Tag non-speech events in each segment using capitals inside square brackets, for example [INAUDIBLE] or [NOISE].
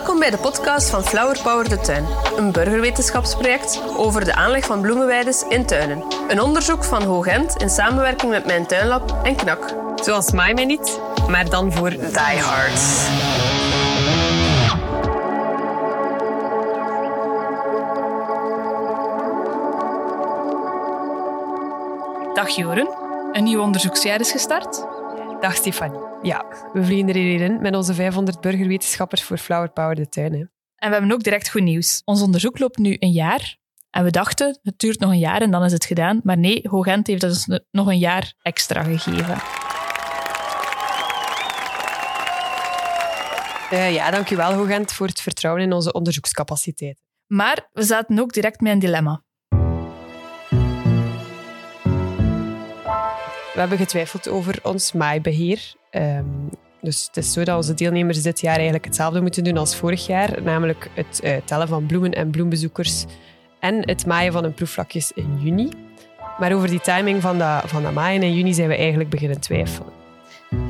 Welkom bij de podcast van Flower Power de Tuin, een burgerwetenschapsproject over de aanleg van bloemenweides in tuinen. Een onderzoek van Hoogent in samenwerking met Mijn Tuinlab en KNAK. Zoals Maai mij niet, maar dan voor diehards. Dag Joren, een nieuw onderzoeksjaar is gestart. Dag Stefanie. Ja, we vliegen er hier in met onze 500 burgerwetenschappers voor Flower Power de tuin. Hè. En we hebben ook direct goed nieuws. Ons onderzoek loopt nu een jaar. En we dachten, het duurt nog een jaar en dan is het gedaan. Maar nee, Hoogent heeft ons nog een jaar extra gegeven. Uh, ja, dankjewel Hoogent voor het vertrouwen in onze onderzoekscapaciteit. Maar we zaten ook direct met een dilemma. Hebben getwijfeld over ons maaibeheer. Um, dus het is zo dat onze deelnemers dit jaar eigenlijk hetzelfde moeten doen als vorig jaar, namelijk het uh, tellen van bloemen en bloembezoekers en het maaien van hun proefvlakjes in juni. Maar over die timing van dat, van dat maaien in juni zijn we eigenlijk beginnen twijfelen.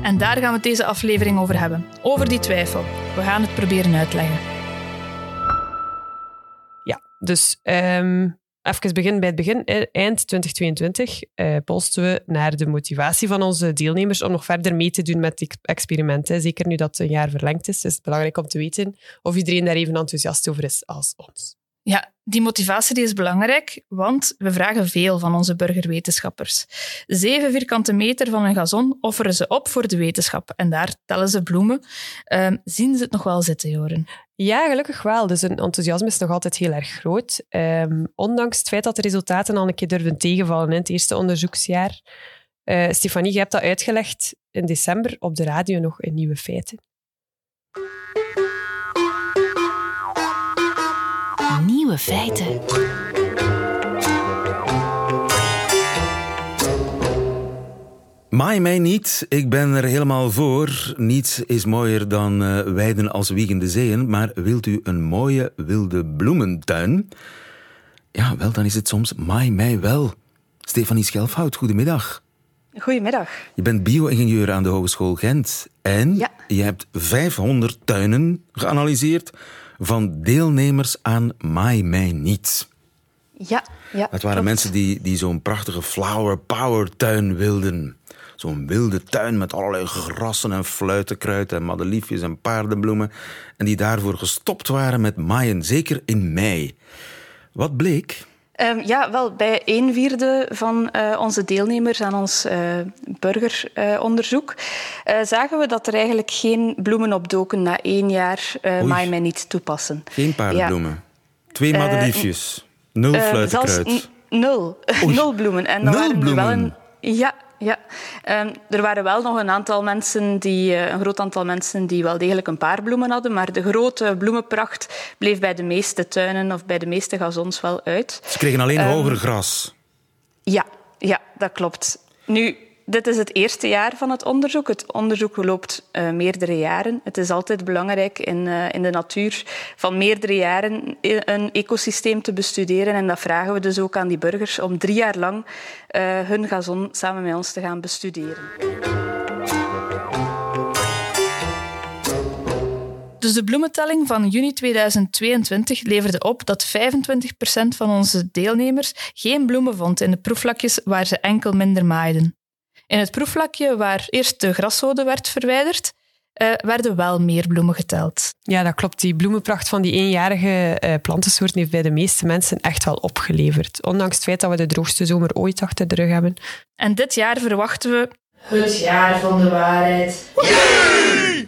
En daar gaan we het deze aflevering over hebben. Over die twijfel. We gaan het proberen uitleggen. Ja, dus um, Even beginnen bij het begin. Eind 2022 eh, polsten we naar de motivatie van onze deelnemers om nog verder mee te doen met het experiment. Hè. Zeker nu dat het een jaar verlengd is, is het belangrijk om te weten of iedereen daar even enthousiast over is als ons. Ja, die motivatie die is belangrijk, want we vragen veel van onze burgerwetenschappers. Zeven vierkante meter van een gazon offeren ze op voor de wetenschap. En daar tellen ze bloemen. Uh, zien ze het nog wel zitten, Joren? Ja, gelukkig wel. Dus hun enthousiasme is nog altijd heel erg groot. Um, ondanks het feit dat de resultaten al een keer durven tegenvallen in het eerste onderzoeksjaar. Uh, Stefanie, je hebt dat uitgelegd in december op de radio nog in Nieuwe Feiten. Nieuwe feiten. Maai mij niet, ik ben er helemaal voor. Niets is mooier dan uh, weiden als wiegende zeeën. Maar wilt u een mooie wilde bloementuin? Ja, wel, dan is het soms maai mij wel. Stefanie Schelfhout, goedemiddag. Goedemiddag. Je bent bio-ingenieur aan de Hogeschool Gent. En ja. je hebt 500 tuinen geanalyseerd van deelnemers aan Maai mij niet. Ja, ja. Het waren mensen die, die zo'n prachtige flower power tuin wilden. Zo'n wilde tuin met allerlei grassen en fluitenkruid en madeliefjes en paardenbloemen. En die daarvoor gestopt waren met maaien, zeker in mei. Wat bleek? Um, ja, wel, bij een vierde van uh, onze deelnemers aan ons uh, burgeronderzoek uh, zagen we dat er eigenlijk geen bloemen opdoken na één jaar maai mij niet toepassen. Geen paardenbloemen? Ja. Twee madeliefjes? nul fluitenkruid? Nul. nul bloemen. En nul bloemen? Wel een, ja, ja, um, er waren wel nog een aantal mensen, die, uh, een groot aantal mensen die wel degelijk een paar bloemen hadden, maar de grote bloemenpracht bleef bij de meeste tuinen of bij de meeste gazons wel uit. Ze kregen alleen um, hoger gras. Ja, ja, dat klopt. Nu, dit is het eerste jaar van het onderzoek. Het onderzoek loopt uh, meerdere jaren. Het is altijd belangrijk in, uh, in de natuur van meerdere jaren een ecosysteem te bestuderen. En dat vragen we dus ook aan die burgers om drie jaar lang hun gazon samen met ons te gaan bestuderen. Dus de bloementelling van juni 2022 leverde op dat 25% van onze deelnemers geen bloemen vond in de proefvlakjes waar ze enkel minder maaiden. In het proefvlakje waar eerst de graszode werd verwijderd, uh, werden wel meer bloemen geteld. Ja, dat klopt. Die bloemenpracht van die eenjarige uh, plantensoorten heeft bij de meeste mensen echt wel opgeleverd. Ondanks het feit dat we de droogste zomer ooit achter de rug hebben. En dit jaar verwachten we het jaar van de waarheid.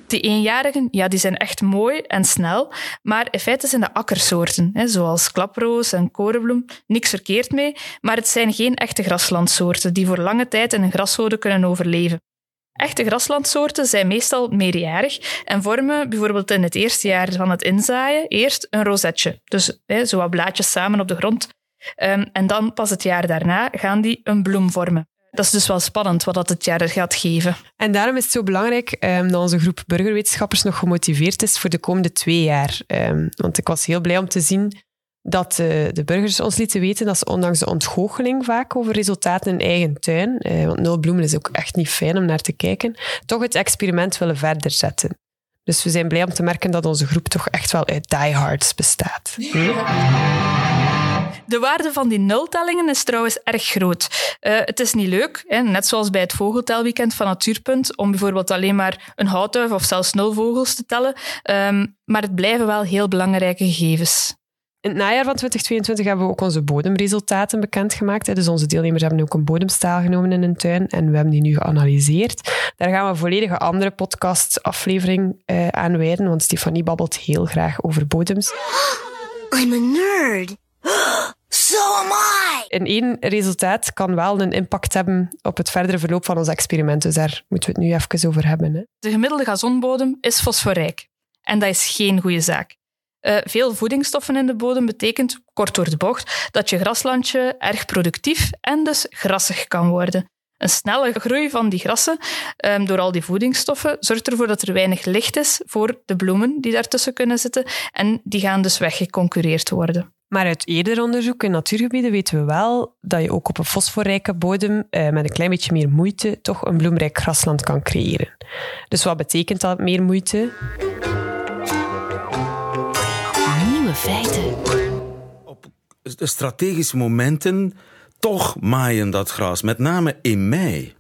Die eenjarigen, ja, die zijn echt mooi en snel, maar in feite zijn de akkersoorten, hè, zoals klaproos en korenbloem, niks verkeerd mee, maar het zijn geen echte graslandsoorten die voor lange tijd in een graszode kunnen overleven. Echte graslandsoorten zijn meestal meerjarig en vormen bijvoorbeeld in het eerste jaar van het inzaaien eerst een rosetje, dus hè, zo wat blaadjes samen op de grond. Um, en dan pas het jaar daarna gaan die een bloem vormen. Dat is dus wel spannend wat dat het jaar gaat geven. En daarom is het zo belangrijk um, dat onze groep burgerwetenschappers nog gemotiveerd is voor de komende twee jaar. Um, want ik was heel blij om te zien dat uh, de burgers ons lieten weten dat ze ondanks de ontgoocheling vaak over resultaten in eigen tuin, uh, want nul bloemen is ook echt niet fijn om naar te kijken, toch het experiment willen verder zetten. Dus we zijn blij om te merken dat onze groep toch echt wel uit diehards bestaat. Hm? De waarde van die nultellingen is trouwens erg groot. Uh, het is niet leuk, hè, net zoals bij het vogeltelweekend van Natuurpunt, om bijvoorbeeld alleen maar een houtduif of zelfs nul vogels te tellen. Um, maar het blijven wel heel belangrijke gegevens. In het najaar van 2022 hebben we ook onze bodemresultaten bekendgemaakt. Dus onze deelnemers hebben ook een bodemstaal genomen in een tuin en we hebben die nu geanalyseerd. Daar gaan we een volledige andere podcastaflevering uh, aan wijden, want Stefanie babbelt heel graag over bodems. I'm a nerd. [GASPS] So am I! In één resultaat kan wel een impact hebben op het verdere verloop van ons experiment. Dus daar moeten we het nu even over hebben. Hè. De gemiddelde gazonbodem is fosforrijk. En dat is geen goede zaak. Uh, veel voedingsstoffen in de bodem betekent, kort door de bocht, dat je graslandje erg productief en dus grassig kan worden. Een snelle groei van die grassen um, door al die voedingsstoffen zorgt ervoor dat er weinig licht is voor de bloemen die daartussen kunnen zitten en die gaan dus weggeconcureerd worden. Maar uit eerder onderzoek in natuurgebieden weten we wel dat je ook op een fosforrijke bodem eh, met een klein beetje meer moeite toch een bloemrijk grasland kan creëren. Dus wat betekent dat meer moeite? Nieuwe feiten. Op strategische momenten toch maaien dat gras, met name in mei.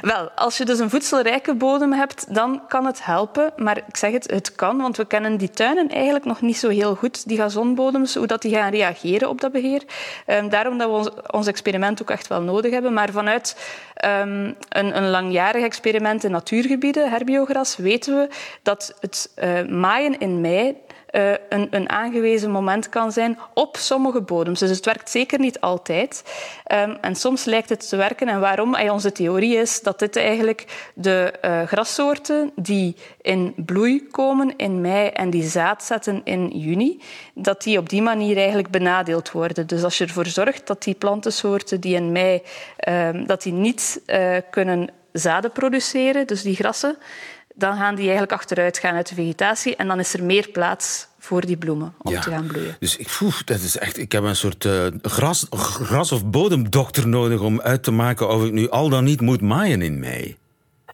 Wel, als je dus een voedselrijke bodem hebt, dan kan het helpen. Maar ik zeg het, het kan, want we kennen die tuinen eigenlijk nog niet zo heel goed, die gazonbodems, hoe dat die gaan reageren op dat beheer. Um, daarom dat we ons, experiment ook echt wel nodig hebben. Maar vanuit um, een, een, langjarig experiment in natuurgebieden, herbiogras, weten we dat het uh, maaien in mei uh, een, een, aangewezen moment kan zijn op sommige bodems. Dus het werkt zeker niet altijd. Um, en soms lijkt het te werken. En waarom? Onze theorie is dat dit eigenlijk de uh, grassoorten die in bloei komen in mei en die zaad zetten in juni, dat die op die manier eigenlijk benadeeld worden. Dus als je ervoor zorgt dat die plantensoorten die in mei um, dat die niet uh, kunnen zaden produceren, dus die grassen, dan gaan die eigenlijk achteruit gaan uit de vegetatie en dan is er meer plaats voor die bloemen om ja. te gaan bloeien. Dus ik, poef, dat is echt, ik heb een soort uh, gras, gras- of bodemdokter nodig om uit te maken of ik nu al dan niet moet maaien in mei.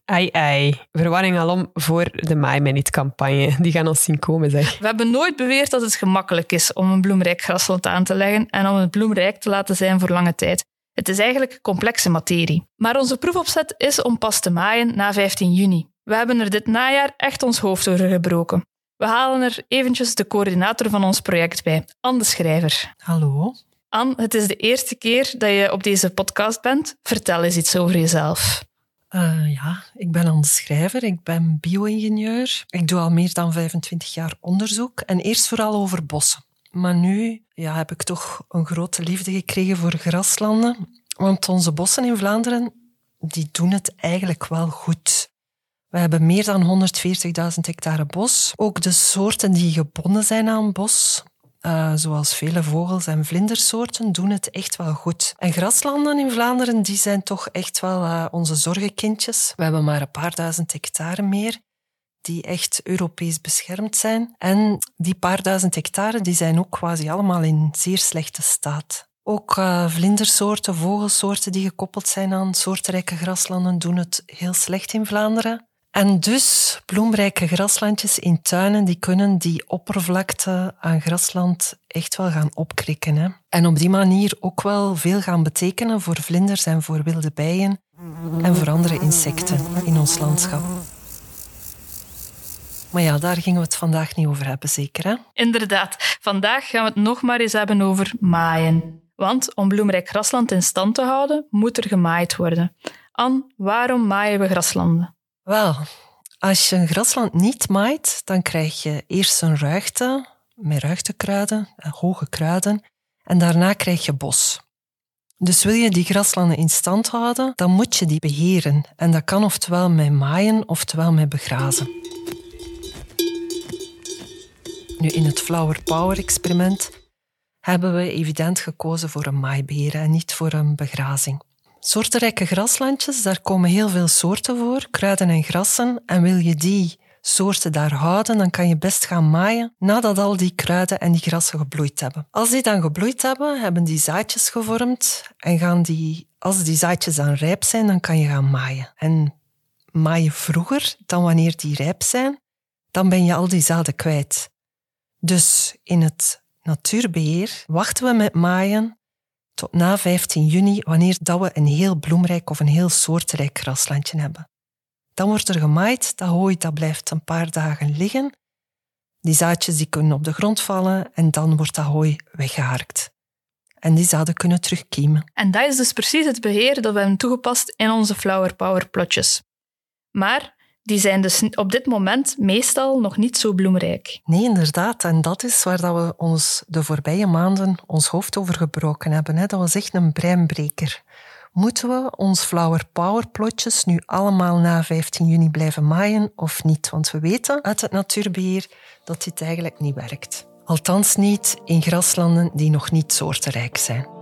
Ai, ai. Verwarring alom voor de Maai mij niet campagne. Die gaan ons zien komen, zeg. We hebben nooit beweerd dat het gemakkelijk is om een bloemrijk grasland aan te leggen en om het bloemrijk te laten zijn voor lange tijd. Het is eigenlijk complexe materie. Maar onze proefopzet is om pas te maaien na 15 juni. We hebben er dit najaar echt ons hoofd over gebroken. We halen er eventjes de coördinator van ons project bij, Anne de Schrijver. Hallo. Anne, het is de eerste keer dat je op deze podcast bent. Vertel eens iets over jezelf. Uh, ja, ik ben Anne de Schrijver, ik ben bio-ingenieur. Ik doe al meer dan 25 jaar onderzoek en eerst vooral over bossen. Maar nu ja, heb ik toch een grote liefde gekregen voor graslanden. Want onze bossen in Vlaanderen, die doen het eigenlijk wel goed. We hebben meer dan 140.000 hectare bos. Ook de soorten die gebonden zijn aan bos, uh, zoals vele vogels- en vlindersoorten, doen het echt wel goed. En graslanden in Vlaanderen, die zijn toch echt wel uh, onze zorgenkindjes. We hebben maar een paar duizend hectare meer die echt Europees beschermd zijn. En die paar duizend hectare die zijn ook quasi allemaal in zeer slechte staat. Ook uh, vlindersoorten, vogelsoorten die gekoppeld zijn aan soortenrijke graslanden doen het heel slecht in Vlaanderen. En dus bloemrijke graslandjes in tuinen, die kunnen die oppervlakte aan grasland echt wel gaan opkrikken. Hè? En op die manier ook wel veel gaan betekenen voor vlinders en voor wilde bijen en voor andere insecten in ons landschap. Maar ja, daar gingen we het vandaag niet over hebben, zeker hè? Inderdaad. Vandaag gaan we het nog maar eens hebben over maaien. Want om bloemrijk grasland in stand te houden, moet er gemaaid worden. Anne, waarom maaien we graslanden? Wel, als je een grasland niet maait, dan krijg je eerst een ruigte met ruigtekruiden, hoge kruiden, en daarna krijg je bos. Dus wil je die graslanden in stand houden, dan moet je die beheren. En dat kan oftewel met maaien, oftewel met begrazen. Nu, in het Flower Power experiment hebben we evident gekozen voor een maaibeheer en niet voor een begrazing. Soortenrijke graslandjes, daar komen heel veel soorten voor, kruiden en grassen. En wil je die soorten daar houden, dan kan je best gaan maaien nadat al die kruiden en die grassen gebloeid hebben. Als die dan gebloeid hebben, hebben die zaadjes gevormd en gaan die, als die zaadjes dan rijp zijn, dan kan je gaan maaien. En maaien vroeger dan wanneer die rijp zijn, dan ben je al die zaden kwijt. Dus in het natuurbeheer wachten we met maaien tot na 15 juni, wanneer dat we een heel bloemrijk of een heel soortrijk graslandje hebben. Dan wordt er gemaaid, dat hooi dat blijft een paar dagen liggen. Die zaadjes die kunnen op de grond vallen en dan wordt dat hooi weggeharkt. En die zaden kunnen terugkiemen. En dat is dus precies het beheer dat we hebben toegepast in onze Flower Power plotjes. Maar die zijn dus op dit moment meestal nog niet zo bloemrijk. Nee, inderdaad. En dat is waar dat we ons de voorbije maanden ons hoofd over gebroken hebben. Dat was echt een breinbreker. Moeten we ons Flower Power plotjes nu allemaal na 15 juni blijven maaien of niet? Want we weten uit het natuurbeheer dat dit eigenlijk niet werkt. Althans niet in graslanden die nog niet soortenrijk zijn.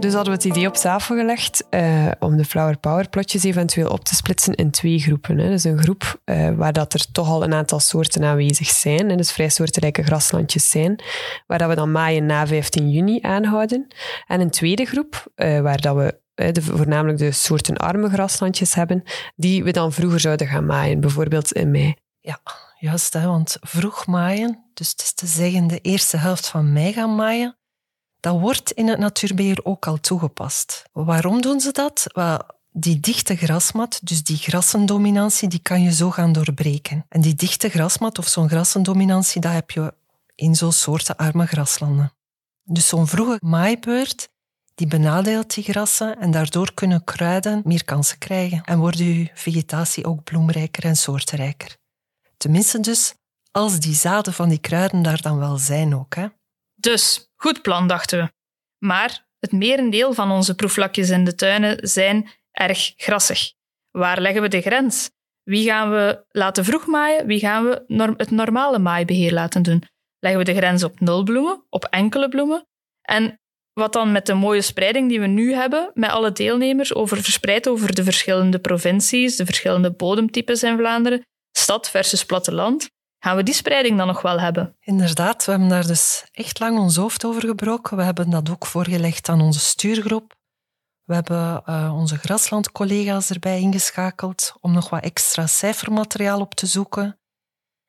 Dus hadden we het idee op tafel gelegd uh, om de Flower Power plotjes eventueel op te splitsen in twee groepen. Hè. Dus een groep uh, waar dat er toch al een aantal soorten aanwezig zijn, en dus vrij soortenrijke graslandjes zijn, waar dat we dan maaien na 15 juni aanhouden. En een tweede groep uh, waar dat we de, voornamelijk de soortenarme graslandjes hebben, die we dan vroeger zouden gaan maaien, bijvoorbeeld in mei. Ja, juist, hè, want vroeg maaien, dus het is te zeggen de eerste helft van mei gaan maaien, dat wordt in het natuurbeheer ook al toegepast. Waarom doen ze dat? Well, die dichte grasmat, dus die grassendominantie, die kan je zo gaan doorbreken. En die dichte grasmat of zo'n grassendominantie, dat heb je in zo'n soorten arme graslanden. Dus zo'n vroege maaibeurt, die benadeelt die grassen en daardoor kunnen kruiden meer kansen krijgen en wordt je vegetatie ook bloemrijker en soortenrijker. Tenminste dus, als die zaden van die kruiden daar dan wel zijn ook. Hè. Dus, goed plan, dachten we. Maar het merendeel van onze proefvlakjes in de tuinen zijn erg grassig. Waar leggen we de grens? Wie gaan we laten vroeg maaien? Wie gaan we het normale maaibeheer laten doen? Leggen we de grens op nul bloemen, op enkele bloemen? En wat dan met de mooie spreiding die we nu hebben, met alle deelnemers, over, verspreid over de verschillende provincies, de verschillende bodemtypes in Vlaanderen, stad versus platteland, Gaan we die spreiding dan nog wel hebben? Inderdaad, we hebben daar dus echt lang ons hoofd over gebroken. We hebben dat ook voorgelegd aan onze stuurgroep. We hebben uh, onze graslandcollega's erbij ingeschakeld om nog wat extra cijfermateriaal op te zoeken.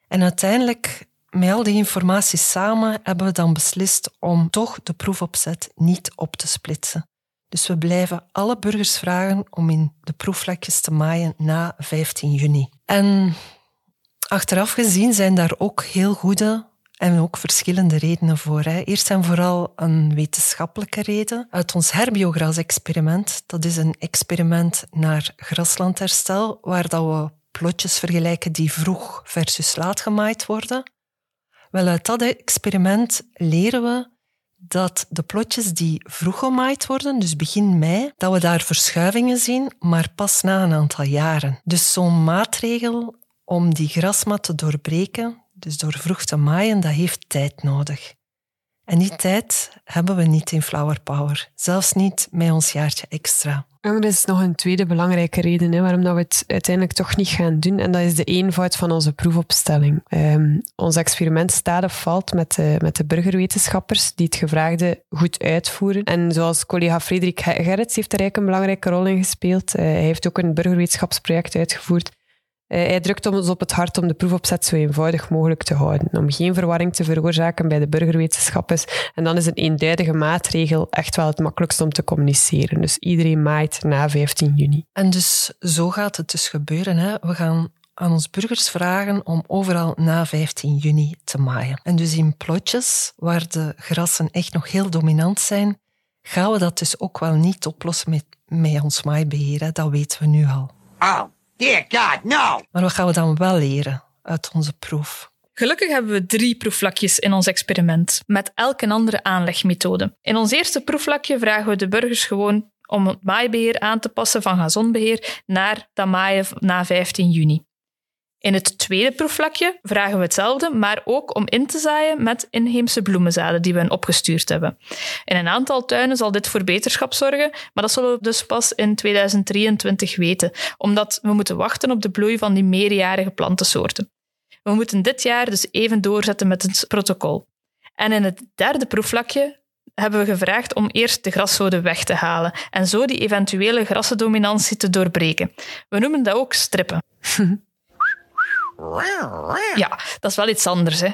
En uiteindelijk, met al die informatie samen, hebben we dan beslist om toch de proefopzet niet op te splitsen. Dus we blijven alle burgers vragen om in de proefvlakjes te maaien na 15 juni. En Achteraf gezien zijn daar ook heel goede en ook verschillende redenen voor. Hè. Eerst en vooral een wetenschappelijke reden. Uit ons herbiogras-experiment, dat is een experiment naar graslandherstel, waar dat we plotjes vergelijken die vroeg versus laat gemaaid worden. Wel, uit dat experiment leren we dat de plotjes die vroeg gemaaid worden, dus begin mei, dat we daar verschuivingen zien, maar pas na een aantal jaren. Dus zo'n maatregel om die grasmat te doorbreken, dus door vroeg te maaien, dat heeft tijd nodig. En die tijd hebben we niet in Flower Power. Zelfs niet met ons jaartje extra. En er is nog een tweede belangrijke reden hè, waarom dat we het uiteindelijk toch niet gaan doen. En dat is de eenvoud van onze proefopstelling. Um, ons experiment staat of valt met de, met de burgerwetenschappers die het gevraagde goed uitvoeren. En zoals collega Frederik Gerrits heeft er eigenlijk een belangrijke rol in gespeeld. Uh, hij heeft ook een burgerwetenschapsproject uitgevoerd eh, hij drukt ons op het hart om de proefopzet zo eenvoudig mogelijk te houden, om geen verwarring te veroorzaken bij de burgerwetenschappers. En dan is een eenduidige maatregel echt wel het makkelijkst om te communiceren. Dus iedereen maait na 15 juni. En dus zo gaat het dus gebeuren. Hè? We gaan aan ons burgers vragen om overal na 15 juni te maaien. En dus in plotjes waar de grassen echt nog heel dominant zijn, gaan we dat dus ook wel niet oplossen met, met ons maaibeheer. Dat weten we nu al. Oh. Dear God, no! Maar wat gaan we dan wel leren uit onze proef? Gelukkig hebben we drie proefvlakjes in ons experiment, met elk een andere aanlegmethode. In ons eerste proefvlakje vragen we de burgers gewoon om het maaibeheer aan te passen van gazonbeheer naar dat maaien na 15 juni. In het tweede proefvlakje vragen we hetzelfde, maar ook om in te zaaien met inheemse bloemenzaden die we opgestuurd hebben. In een aantal tuinen zal dit voor beterschap zorgen, maar dat zullen we dus pas in 2023 weten, omdat we moeten wachten op de bloei van die meerjarige plantensoorten. We moeten dit jaar dus even doorzetten met het protocol. En in het derde proefvlakje hebben we gevraagd om eerst de graszoden weg te halen en zo die eventuele grassendominantie te doorbreken. We noemen dat ook strippen. [LAUGHS] Ja, dat is wel iets anders. Hè.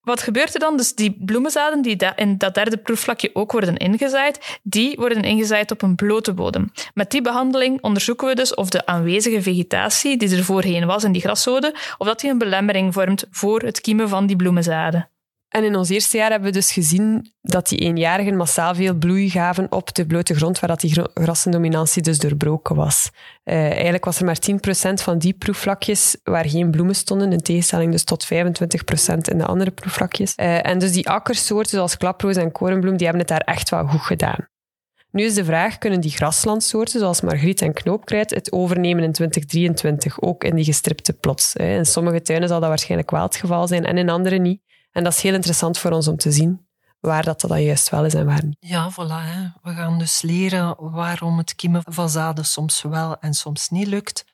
Wat gebeurt er dan? Dus die bloemenzaden die in dat derde proefvlakje ook worden ingezaaid, die worden ingezaaid op een blote bodem. Met die behandeling onderzoeken we dus of de aanwezige vegetatie die er voorheen was in die graszoden, of dat die een belemmering vormt voor het kiemen van die bloemenzaden. En in ons eerste jaar hebben we dus gezien dat die eenjarigen massaal veel bloei gaven op de blote grond, waar dat die grassendominantie dus doorbroken was. Uh, eigenlijk was er maar 10% van die proefvlakjes waar geen bloemen stonden, in tegenstelling dus tot 25% in de andere proefvlakjes. Uh, en dus die akkersoorten zoals klaproos en korenbloem, die hebben het daar echt wel goed gedaan. Nu is de vraag, kunnen die graslandsoorten zoals margriet en knoopkruid het overnemen in 2023, ook in die gestripte plots? In sommige tuinen zal dat waarschijnlijk wel het geval zijn en in andere niet. En dat is heel interessant voor ons om te zien waar dat, dat juist wel is en waar niet. Ja, voilà. Hè. We gaan dus leren waarom het kiemen van zaden soms wel en soms niet lukt.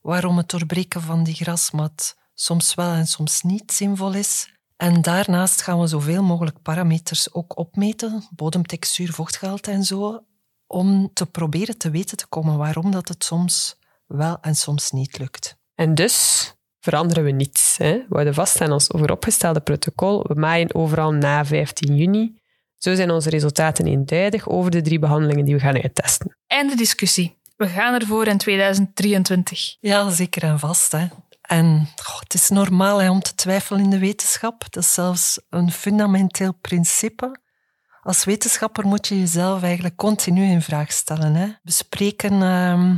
Waarom het doorbreken van die grasmat soms wel en soms niet zinvol is. En daarnaast gaan we zoveel mogelijk parameters ook opmeten, bodemtextuur, vochtgehalte en zo, om te proberen te weten te komen waarom dat het soms wel en soms niet lukt. En dus veranderen we niets. Hè. We houden vast aan ons overopgestelde protocol. We maaien overal na 15 juni. Zo zijn onze resultaten eenduidig over de drie behandelingen die we gaan uittesten. Einde discussie. We gaan ervoor in 2023. Ja, zeker en vast. Hè. En het is normaal hè, om te twijfelen in de wetenschap. Dat is zelfs een fundamenteel principe. Als wetenschapper moet je jezelf eigenlijk continu in vraag stellen. Hè. Bespreken ehm,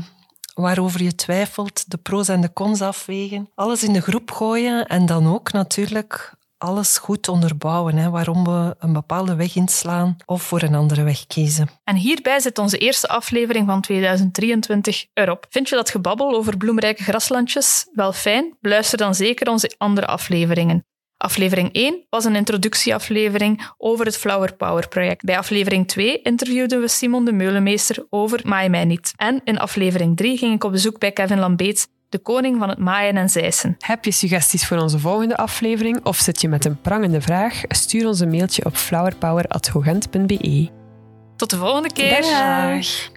waarover je twijfelt, de pro's en de cons afwegen, alles in de groep gooien en dan ook natuurlijk alles goed onderbouwen, hè, waarom we een bepaalde weg inslaan of voor een andere weg kiezen. En hierbij zit onze eerste aflevering van 2023 erop. Vind je dat gebabbel over bloemrijke graslandjes wel fijn? Beluister dan zeker onze andere afleveringen. Aflevering 1 was een introductieaflevering over het Flower Power project. Bij aflevering 2 interviewden we Simon de Meulemeester over Maai mij niet. En in aflevering 3 ging ik op bezoek bij Kevin Lambeets, de koning van het maaien en zeisen. Heb je suggesties voor onze volgende aflevering of zit je met een prangende vraag? Stuur ons een mailtje op flowerpower.hogent.be. Tot de volgende keer. Dag.